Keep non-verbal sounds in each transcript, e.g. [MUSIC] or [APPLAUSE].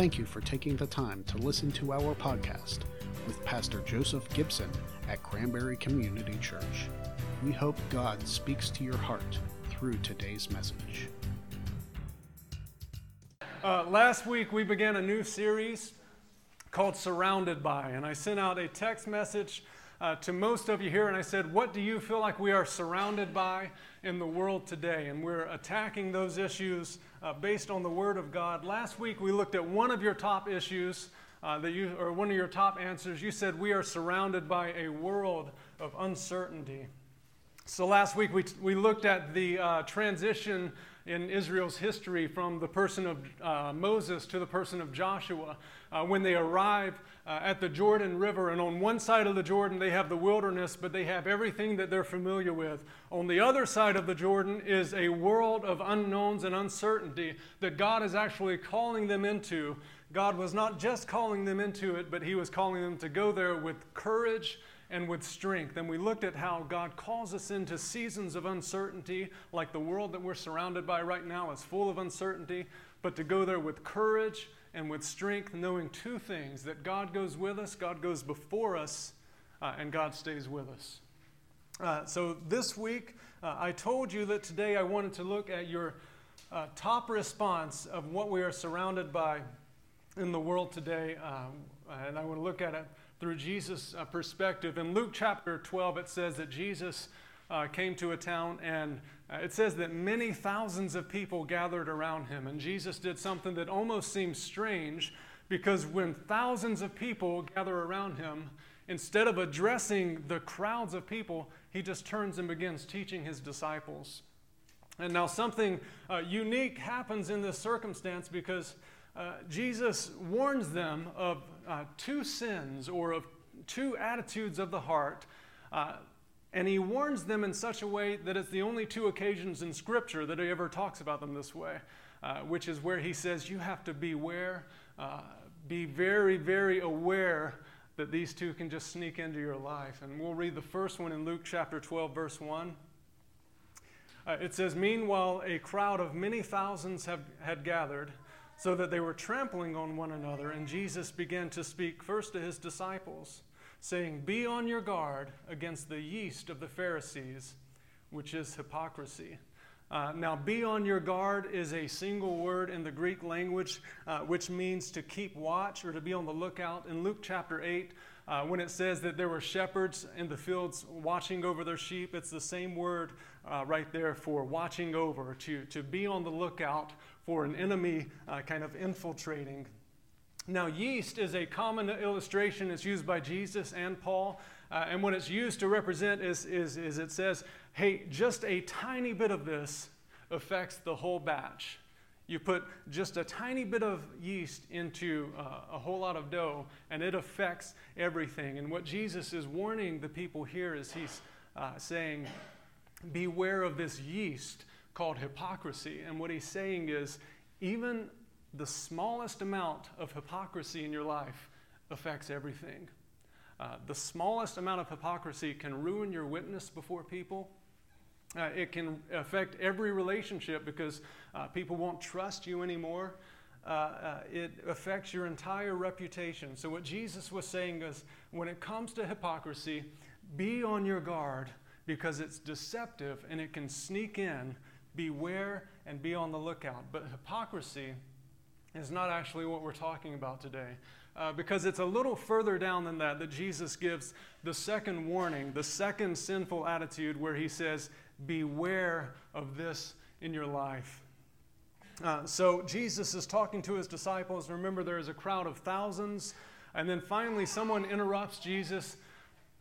Thank you for taking the time to listen to our podcast with Pastor Joseph Gibson at Cranberry Community Church. We hope God speaks to your heart through today's message. Uh, last week, we began a new series called Surrounded By, and I sent out a text message uh, to most of you here, and I said, What do you feel like we are surrounded by in the world today? And we're attacking those issues uh, based on the Word of God. Last week, we looked at one of your top issues. Uh, that you, or one of your top answers, you said we are surrounded by a world of uncertainty. So last week we, we looked at the uh, transition in Israel's history from the person of uh, Moses to the person of Joshua. Uh, when they arrive uh, at the Jordan River, and on one side of the Jordan they have the wilderness, but they have everything that they're familiar with. On the other side of the Jordan is a world of unknowns and uncertainty that God is actually calling them into. God was not just calling them into it, but He was calling them to go there with courage and with strength. And we looked at how God calls us into seasons of uncertainty, like the world that we're surrounded by right now is full of uncertainty, but to go there with courage and with strength, knowing two things that God goes with us, God goes before us, uh, and God stays with us. Uh, so this week, uh, I told you that today I wanted to look at your uh, top response of what we are surrounded by in the world today, um, and I want to look at it through Jesus' uh, perspective. In Luke chapter 12, it says that Jesus uh, came to a town and uh, it says that many thousands of people gathered around him. And Jesus did something that almost seems strange because when thousands of people gather around him, instead of addressing the crowds of people, he just turns and begins teaching his disciples. And now, something uh, unique happens in this circumstance because uh, Jesus warns them of uh, two sins or of two attitudes of the heart. And he warns them in such a way that it's the only two occasions in Scripture that he ever talks about them this way, uh, which is where he says, You have to beware, uh, be very, very aware that these two can just sneak into your life. And we'll read the first one in Luke chapter 12, verse 1. Uh, it says, Meanwhile, a crowd of many thousands have, had gathered so that they were trampling on one another. And Jesus began to speak first to his disciples, saying, Be on your guard against the yeast of the Pharisees, which is hypocrisy. Uh, now, be on your guard is a single word in the Greek language, uh, which means to keep watch or to be on the lookout. In Luke chapter 8, uh, when it says that there were shepherds in the fields watching over their sheep, it's the same word uh, right there for watching over, to, to be on the lookout for an enemy uh, kind of infiltrating. Now, yeast is a common illustration. It's used by Jesus and Paul. Uh, and what it's used to represent is, is, is it says, hey, just a tiny bit of this affects the whole batch. You put just a tiny bit of yeast into uh, a whole lot of dough, and it affects everything. And what Jesus is warning the people here is he's uh, saying, Beware of this yeast called hypocrisy. And what he's saying is even the smallest amount of hypocrisy in your life affects everything. Uh, the smallest amount of hypocrisy can ruin your witness before people. Uh, it can affect every relationship because uh, people won't trust you anymore. Uh, uh, it affects your entire reputation. So, what Jesus was saying is when it comes to hypocrisy, be on your guard because it's deceptive and it can sneak in beware and be on the lookout. But hypocrisy is not actually what we're talking about today. Uh, because it's a little further down than that that Jesus gives the second warning, the second sinful attitude, where he says, Beware of this in your life. Uh, so Jesus is talking to his disciples. Remember, there is a crowd of thousands. And then finally, someone interrupts Jesus,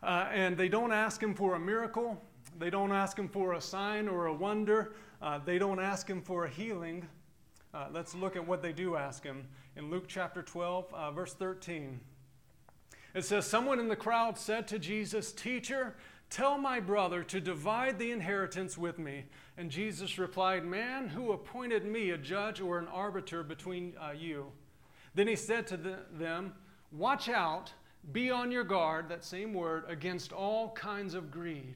uh, and they don't ask him for a miracle, they don't ask him for a sign or a wonder. Uh, they don't ask him for a healing. Uh, let's look at what they do ask him. In Luke chapter 12, uh, verse 13, it says, Someone in the crowd said to Jesus, Teacher, tell my brother to divide the inheritance with me. And Jesus replied, Man, who appointed me a judge or an arbiter between uh, you? Then he said to the, them, Watch out, be on your guard, that same word, against all kinds of greed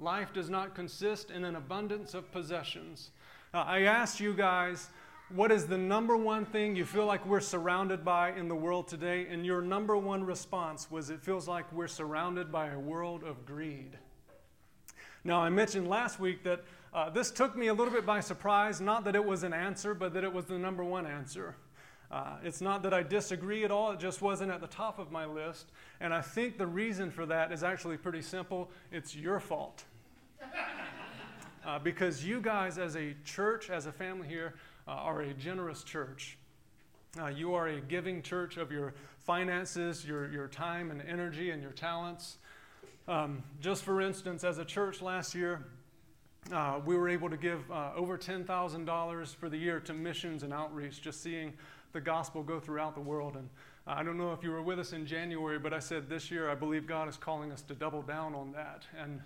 Life does not consist in an abundance of possessions. Uh, I asked you guys what is the number one thing you feel like we're surrounded by in the world today? And your number one response was it feels like we're surrounded by a world of greed. Now, I mentioned last week that uh, this took me a little bit by surprise, not that it was an answer, but that it was the number one answer. Uh, it's not that I disagree at all, it just wasn't at the top of my list. And I think the reason for that is actually pretty simple it's your fault. [LAUGHS] Uh, because you guys, as a church, as a family here, uh, are a generous church. Uh, you are a giving church of your finances, your, your time and energy, and your talents. Um, just for instance, as a church last year, uh, we were able to give uh, over $10,000 for the year to missions and outreach, just seeing the gospel go throughout the world. And uh, I don't know if you were with us in January, but I said this year I believe God is calling us to double down on that. And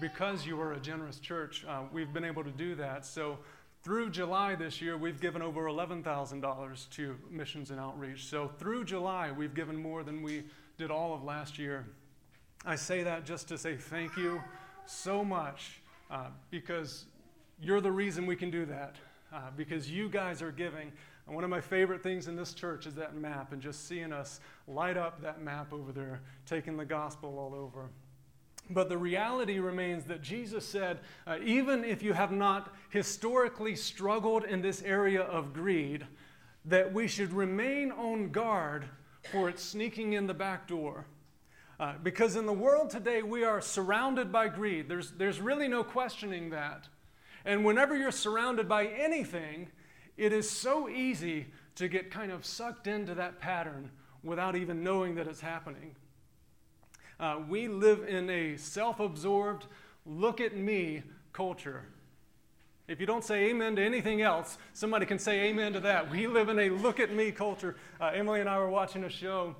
because you are a generous church, uh, we've been able to do that. So through July this year, we've given over $11,000 to missions and outreach. So through July, we've given more than we did all of last year. I say that just to say thank you so much uh, because you're the reason we can do that, uh, because you guys are giving. And one of my favorite things in this church is that map and just seeing us light up that map over there, taking the gospel all over. But the reality remains that Jesus said, uh, even if you have not historically struggled in this area of greed, that we should remain on guard for it sneaking in the back door. Uh, because in the world today, we are surrounded by greed. There's, there's really no questioning that. And whenever you're surrounded by anything, it is so easy to get kind of sucked into that pattern without even knowing that it's happening. Uh, we live in a self absorbed, look at me culture. If you don't say amen to anything else, somebody can say amen to that. We live in a look at me culture. Uh, Emily and I were watching a show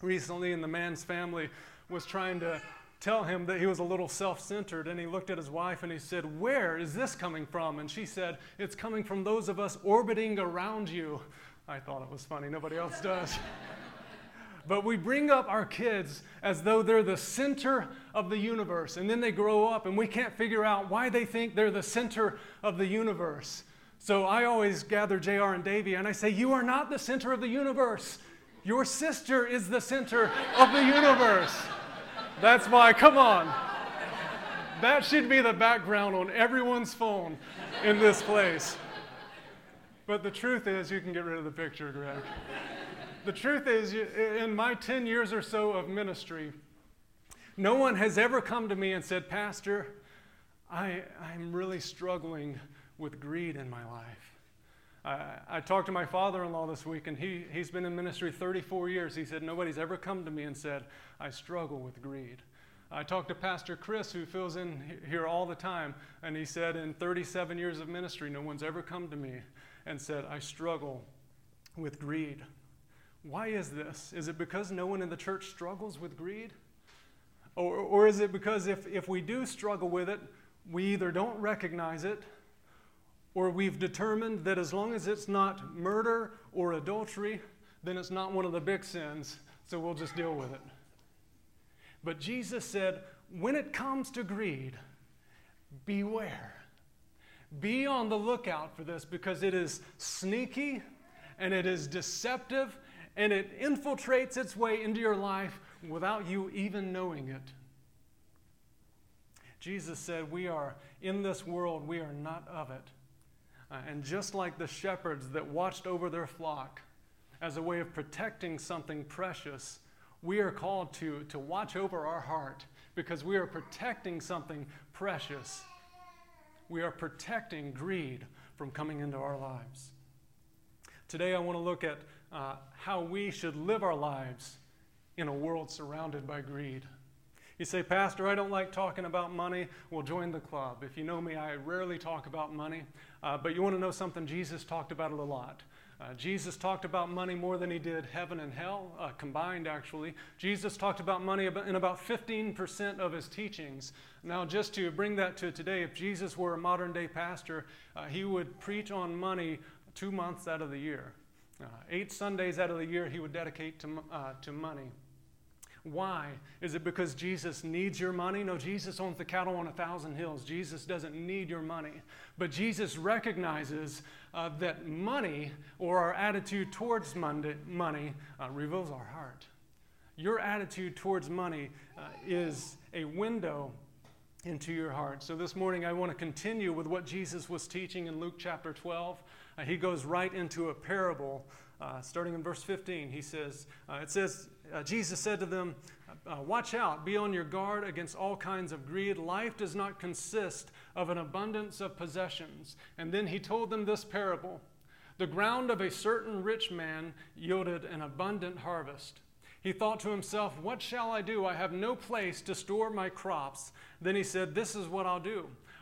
recently, and the man's family was trying to tell him that he was a little self centered. And he looked at his wife and he said, Where is this coming from? And she said, It's coming from those of us orbiting around you. I thought it was funny. Nobody else does. [LAUGHS] but we bring up our kids as though they're the center of the universe. And then they grow up and we can't figure out why they think they're the center of the universe. So I always gather JR and Davy and I say, You are not the center of the universe. Your sister is the center of the universe. That's why, come on. That should be the background on everyone's phone in this place. But the truth is, you can get rid of the picture, Greg the truth is, in my 10 years or so of ministry, no one has ever come to me and said, Pastor, I, I'm really struggling with greed in my life. I, I talked to my father in law this week, and he, he's been in ministry 34 years. He said, Nobody's ever come to me and said, I struggle with greed. I talked to Pastor Chris, who fills in here all the time, and he said, In 37 years of ministry, no one's ever come to me and said, I struggle with greed. Why is this? Is it because no one in the church struggles with greed? Or, or is it because if, if we do struggle with it, we either don't recognize it or we've determined that as long as it's not murder or adultery, then it's not one of the big sins, so we'll just deal with it. But Jesus said, when it comes to greed, beware. Be on the lookout for this because it is sneaky and it is deceptive and it infiltrates its way into your life without you even knowing it. Jesus said, We are in this world, we are not of it. Uh, and just like the shepherds that watched over their flock as a way of protecting something precious, we are called to, to watch over our heart because we are protecting something precious. We are protecting greed from coming into our lives. Today, I want to look at uh, how we should live our lives in a world surrounded by greed. You say, Pastor, I don't like talking about money. Well, join the club. If you know me, I rarely talk about money. Uh, but you want to know something? Jesus talked about it a lot. Uh, Jesus talked about money more than he did heaven and hell uh, combined, actually. Jesus talked about money in about 15% of his teachings. Now, just to bring that to today, if Jesus were a modern day pastor, uh, he would preach on money two months out of the year. Uh, eight Sundays out of the year he would dedicate to, uh, to money. Why? Is it because Jesus needs your money? No, Jesus owns the cattle on a thousand hills. Jesus doesn't need your money. But Jesus recognizes uh, that money or our attitude towards money uh, reveals our heart. Your attitude towards money uh, is a window into your heart. So this morning I want to continue with what Jesus was teaching in Luke chapter 12. He goes right into a parable, uh, starting in verse 15. He says, uh, It says, uh, Jesus said to them, uh, Watch out, be on your guard against all kinds of greed. Life does not consist of an abundance of possessions. And then he told them this parable The ground of a certain rich man yielded an abundant harvest. He thought to himself, What shall I do? I have no place to store my crops. Then he said, This is what I'll do.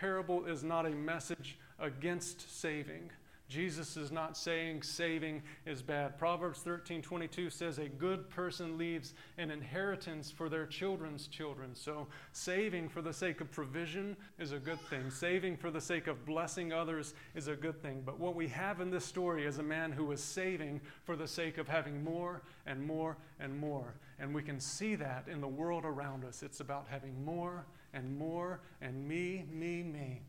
parable is not a message against saving. Jesus is not saying saving is bad. Proverbs 13 22 says, A good person leaves an inheritance for their children's children. So, saving for the sake of provision is a good thing. Saving for the sake of blessing others is a good thing. But what we have in this story is a man who is saving for the sake of having more and more and more. And we can see that in the world around us. It's about having more and more and me, me, me.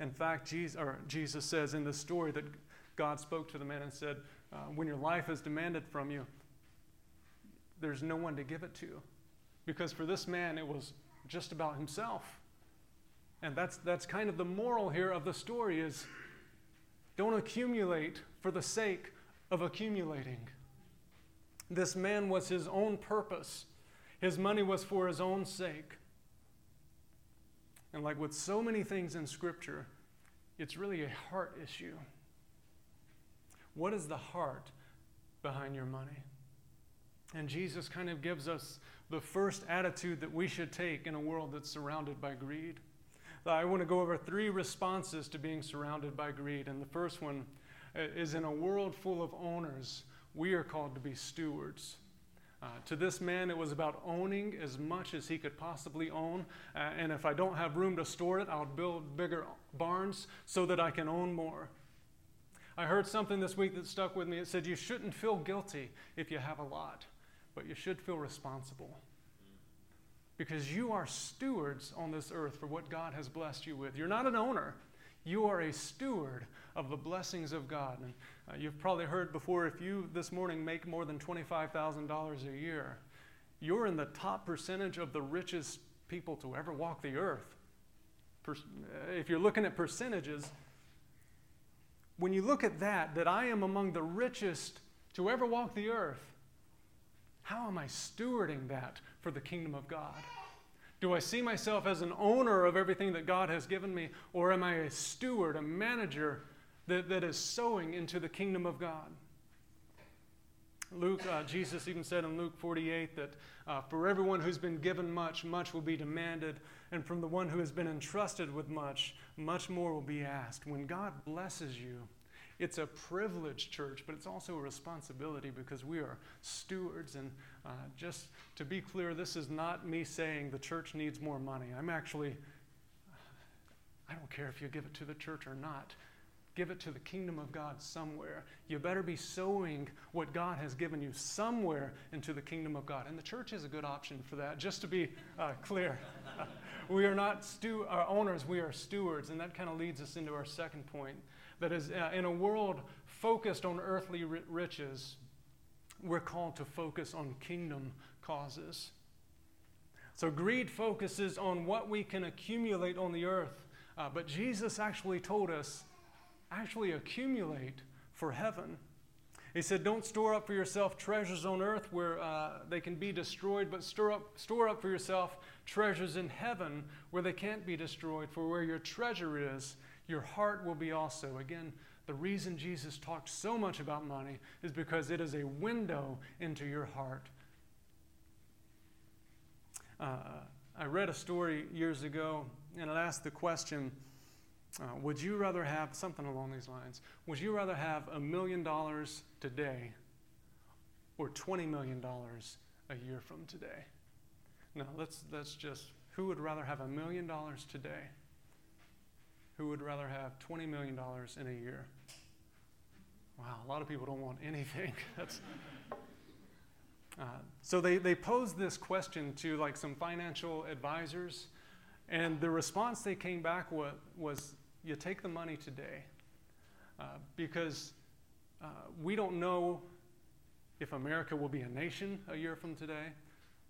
In fact, Jesus, Jesus says in the story that God spoke to the man and said, uh, When your life is demanded from you, there's no one to give it to. Because for this man, it was just about himself. And that's, that's kind of the moral here of the story is don't accumulate for the sake of accumulating. This man was his own purpose. His money was for his own sake. And like with so many things in Scripture, it's really a heart issue. What is the heart behind your money? And Jesus kind of gives us the first attitude that we should take in a world that's surrounded by greed. I want to go over three responses to being surrounded by greed. And the first one uh, is in a world full of owners, we are called to be stewards. Uh, to this man, it was about owning as much as he could possibly own. Uh, and if I don't have room to store it, I'll build bigger barns so that I can own more. I heard something this week that stuck with me. It said, You shouldn't feel guilty if you have a lot, but you should feel responsible. Because you are stewards on this earth for what God has blessed you with. You're not an owner, you are a steward of the blessings of God. And uh, you've probably heard before if you this morning make more than $25,000 a year, you're in the top percentage of the richest people to ever walk the earth. Per- if you're looking at percentages, when you look at that, that I am among the richest to ever walk the earth, how am I stewarding that for the kingdom of God? Do I see myself as an owner of everything that God has given me, or am I a steward, a manager that, that is sowing into the kingdom of God? Luke, uh, Jesus even said in Luke 48 that uh, for everyone who's been given much, much will be demanded, and from the one who has been entrusted with much, much more will be asked. When God blesses you, it's a privilege, church, but it's also a responsibility because we are stewards. And uh, just to be clear, this is not me saying the church needs more money. I'm actually, I don't care if you give it to the church or not. Give it to the kingdom of God somewhere. You better be sowing what God has given you somewhere into the kingdom of God. And the church is a good option for that, just to be uh, clear. [LAUGHS] we are not stu- our owners, we are stewards. And that kind of leads us into our second point that is, uh, in a world focused on earthly riches, we're called to focus on kingdom causes. So, greed focuses on what we can accumulate on the earth, uh, but Jesus actually told us actually accumulate for heaven. He said, Don't store up for yourself treasures on earth where uh, they can be destroyed, but store up, store up for yourself treasures in heaven where they can't be destroyed. For where your treasure is, your heart will be also. Again, the reason Jesus talked so much about money is because it is a window into your heart. Uh, I read a story years ago, and it asked the question uh, Would you rather have something along these lines? Would you rather have a million dollars today or $20 million a year from today? Now, let's, let's just, who would rather have a million dollars today? Who would rather have $20 million in a year? Wow, a lot of people don't want [LAUGHS] anything. That's, uh, so they, they posed this question to like some financial advisors, and the response they came back with was you take the money today uh, because uh, we don't know if America will be a nation a year from today.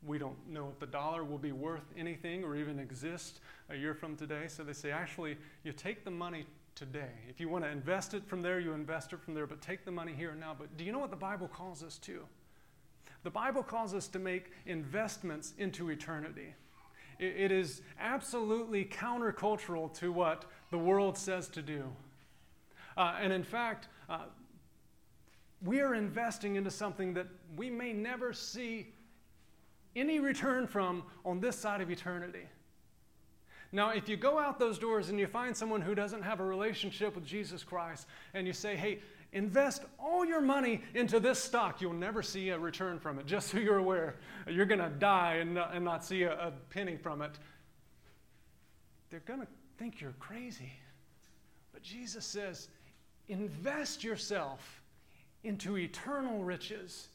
We don't know if the dollar will be worth anything or even exist a year from today. So they say, actually, you take the money today. If you want to invest it from there, you invest it from there, but take the money here and now. But do you know what the Bible calls us to? The Bible calls us to make investments into eternity. it is absolutely countercultural to what the world says to do. Uh, and in fact, uh, we are investing into something that we may never see any return from on this side of eternity. Now, if you go out those doors and you find someone who doesn't have a relationship with Jesus Christ and you say, hey, invest all your money into this stock, you'll never see a return from it, just so you're aware. You're going to die and not, and not see a, a penny from it. They're going to think you're crazy. But Jesus says, invest yourself into eternal riches.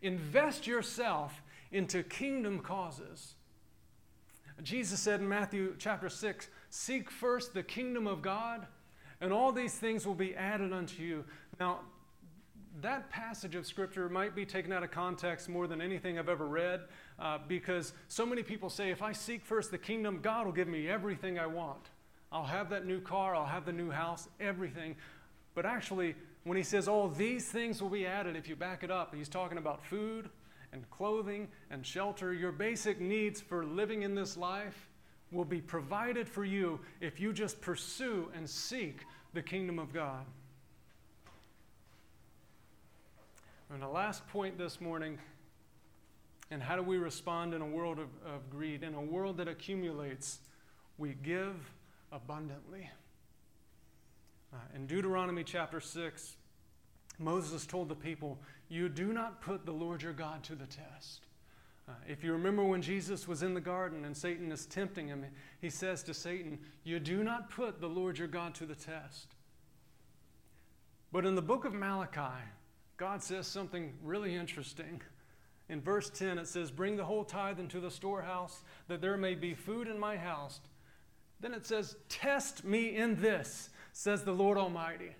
Invest yourself into kingdom causes. Jesus said in Matthew chapter 6 Seek first the kingdom of God, and all these things will be added unto you. Now, that passage of Scripture might be taken out of context more than anything I've ever read uh, because so many people say, if I seek first the kingdom, God will give me everything I want. I'll have that new car, I'll have the new house, everything. But actually, when he says all these things will be added, if you back it up, he's talking about food, and clothing and shelter, your basic needs for living in this life will be provided for you if you just pursue and seek the kingdom of God. And the last point this morning, and how do we respond in a world of, of greed? In a world that accumulates, we give abundantly. Uh, in Deuteronomy chapter 6, Moses told the people, You do not put the Lord your God to the test. Uh, if you remember when Jesus was in the garden and Satan is tempting him, he says to Satan, You do not put the Lord your God to the test. But in the book of Malachi, God says something really interesting. In verse 10, it says, Bring the whole tithe into the storehouse, that there may be food in my house. Then it says, Test me in this, says the Lord Almighty.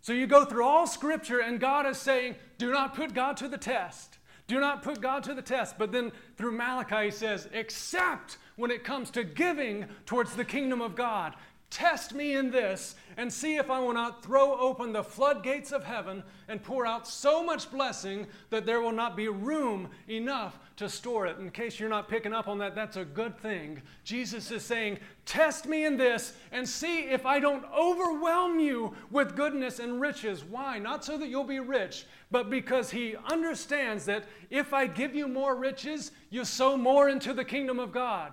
So you go through all Scripture, and God is saying, do not put God to the test. Do not put God to the test. But then through Malachi, he says, except when it comes to giving towards the kingdom of God. Test me in this and see if I will not throw open the floodgates of heaven and pour out so much blessing that there will not be room enough to store it. In case you're not picking up on that, that's a good thing. Jesus is saying, Test me in this and see if I don't overwhelm you with goodness and riches. Why? Not so that you'll be rich, but because He understands that if I give you more riches, you sow more into the kingdom of God.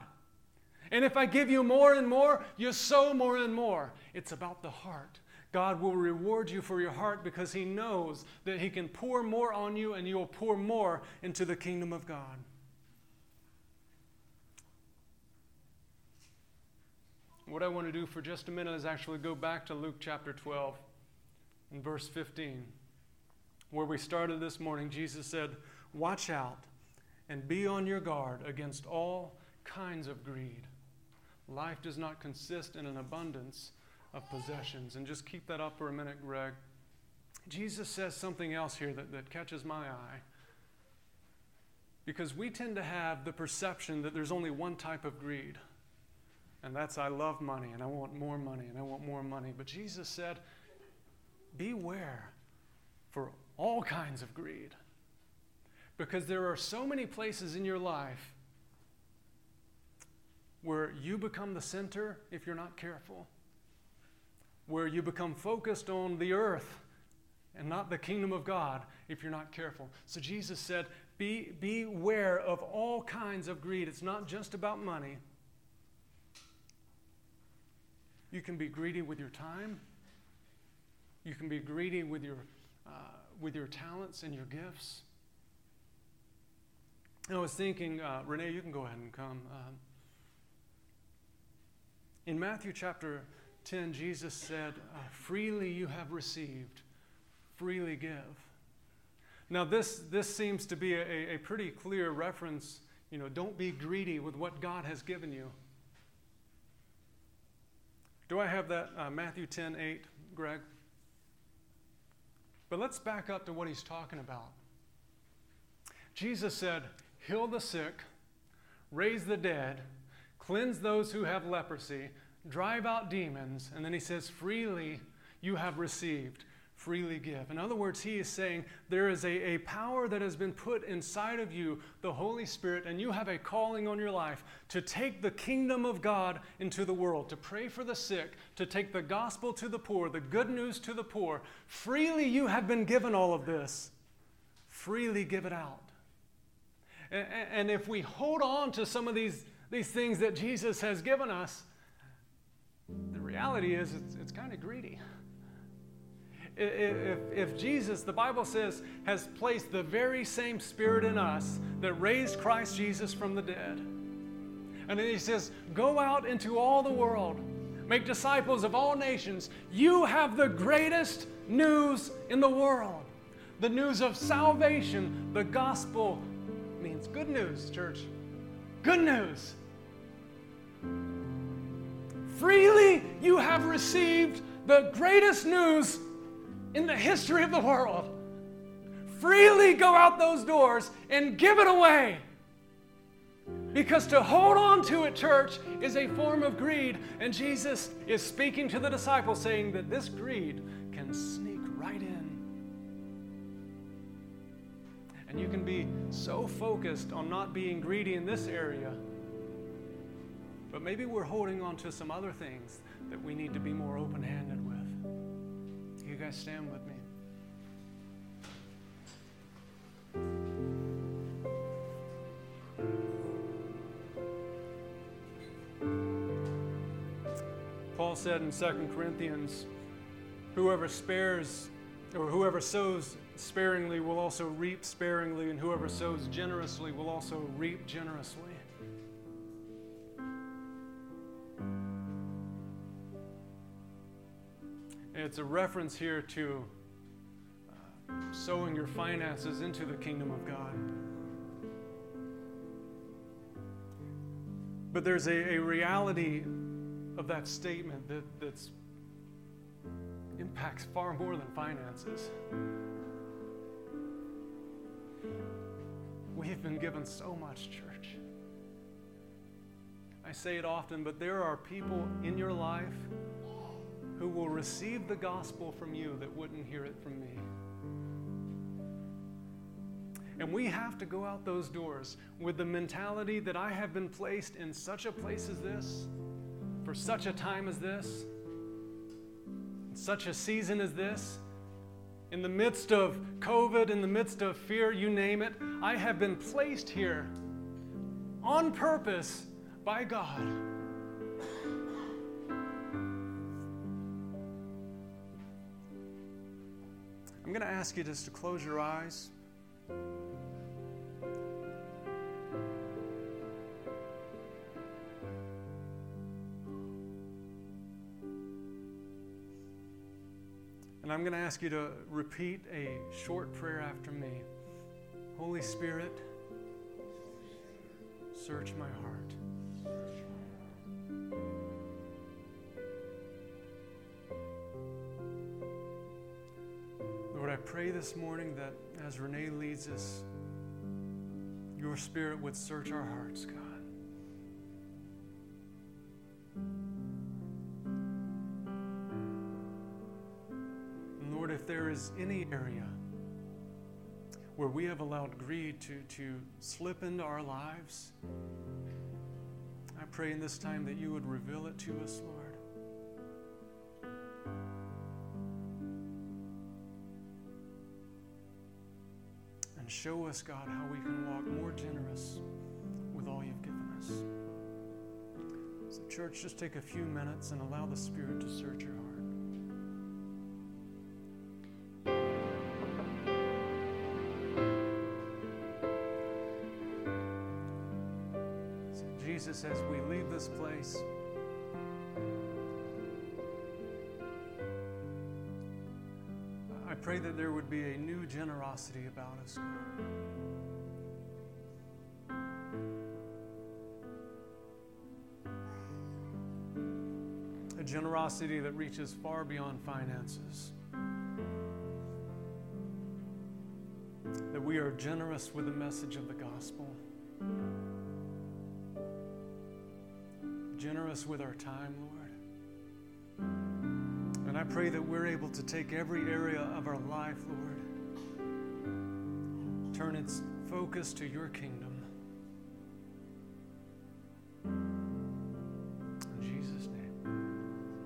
And if I give you more and more, you sow more and more. It's about the heart. God will reward you for your heart because He knows that He can pour more on you and you will pour more into the kingdom of God. What I want to do for just a minute is actually go back to Luke chapter 12 and verse 15, where we started this morning. Jesus said, Watch out and be on your guard against all kinds of greed. Life does not consist in an abundance of possessions. And just keep that up for a minute, Greg. Jesus says something else here that, that catches my eye. Because we tend to have the perception that there's only one type of greed, and that's I love money and I want more money and I want more money. But Jesus said, Beware for all kinds of greed. Because there are so many places in your life where you become the center if you're not careful, where you become focused on the earth and not the kingdom of God if you're not careful. So Jesus said, be, Beware of all kinds of greed. It's not just about money. You can be greedy with your time, you can be greedy with your, uh, with your talents and your gifts. I was thinking, uh, Renee, you can go ahead and come. Um, in Matthew chapter 10, Jesus said, Freely you have received, freely give. Now, this, this seems to be a, a pretty clear reference. You know, don't be greedy with what God has given you. Do I have that uh, Matthew 10 8, Greg? But let's back up to what he's talking about. Jesus said, Heal the sick, raise the dead, cleanse those who have leprosy, drive out demons, and then he says, Freely you have received freely give. In other words, he is saying there is a, a power that has been put inside of you, the Holy Spirit, and you have a calling on your life to take the kingdom of God into the world, to pray for the sick, to take the gospel to the poor, the good news to the poor. Freely you have been given all of this. Freely give it out. And, and if we hold on to some of these, these things that Jesus has given us, the reality is it's, it's kind of greedy if, if Jesus, the Bible says, has placed the very same Spirit in us that raised Christ Jesus from the dead, and then he says, Go out into all the world, make disciples of all nations, you have the greatest news in the world. The news of salvation, the gospel means good news, church. Good news. Freely you have received the greatest news in the history of the world. Freely go out those doors and give it away. Because to hold on to it, church, is a form of greed. And Jesus is speaking to the disciples, saying that this greed can sneak And you can be so focused on not being greedy in this area, but maybe we're holding on to some other things that we need to be more open handed with You guys stand with me? Paul said in 2 Corinthians, whoever spares or whoever sows sparingly will also reap sparingly, and whoever sows generously will also reap generously. it's a reference here to uh, sowing your finances into the kingdom of God. But there's a, a reality of that statement that that's impacts far more than finances. We've been given so much, church. I say it often, but there are people in your life who will receive the gospel from you that wouldn't hear it from me. And we have to go out those doors with the mentality that I have been placed in such a place as this, for such a time as this, such a season as this. In the midst of COVID, in the midst of fear, you name it, I have been placed here on purpose by God. I'm going to ask you just to close your eyes. And I'm going to ask you to repeat a short prayer after me. Holy Spirit, search my heart. Lord, I pray this morning that as Renee leads us, your spirit would search our hearts, God. Is any area where we have allowed greed to, to slip into our lives, I pray in this time that you would reveal it to us, Lord. And show us, God, how we can walk more generous with all you've given us. So, church, just take a few minutes and allow the Spirit to search your heart. This place, I pray that there would be a new generosity about us, God. A generosity that reaches far beyond finances. That we are generous with the message of the gospel. Generous with our time, Lord. And I pray that we're able to take every area of our life, Lord, turn its focus to your kingdom. In Jesus' name,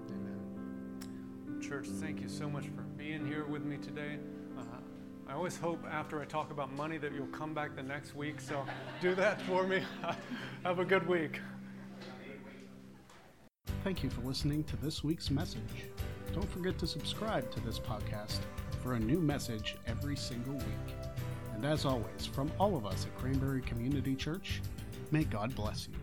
amen. Church, thank you so much for being here with me today. Uh, I always hope after I talk about money that you'll come back the next week, so do that for me. [LAUGHS] Have a good week. Thank you for listening to this week's message. Don't forget to subscribe to this podcast for a new message every single week. And as always, from all of us at Cranberry Community Church, may God bless you.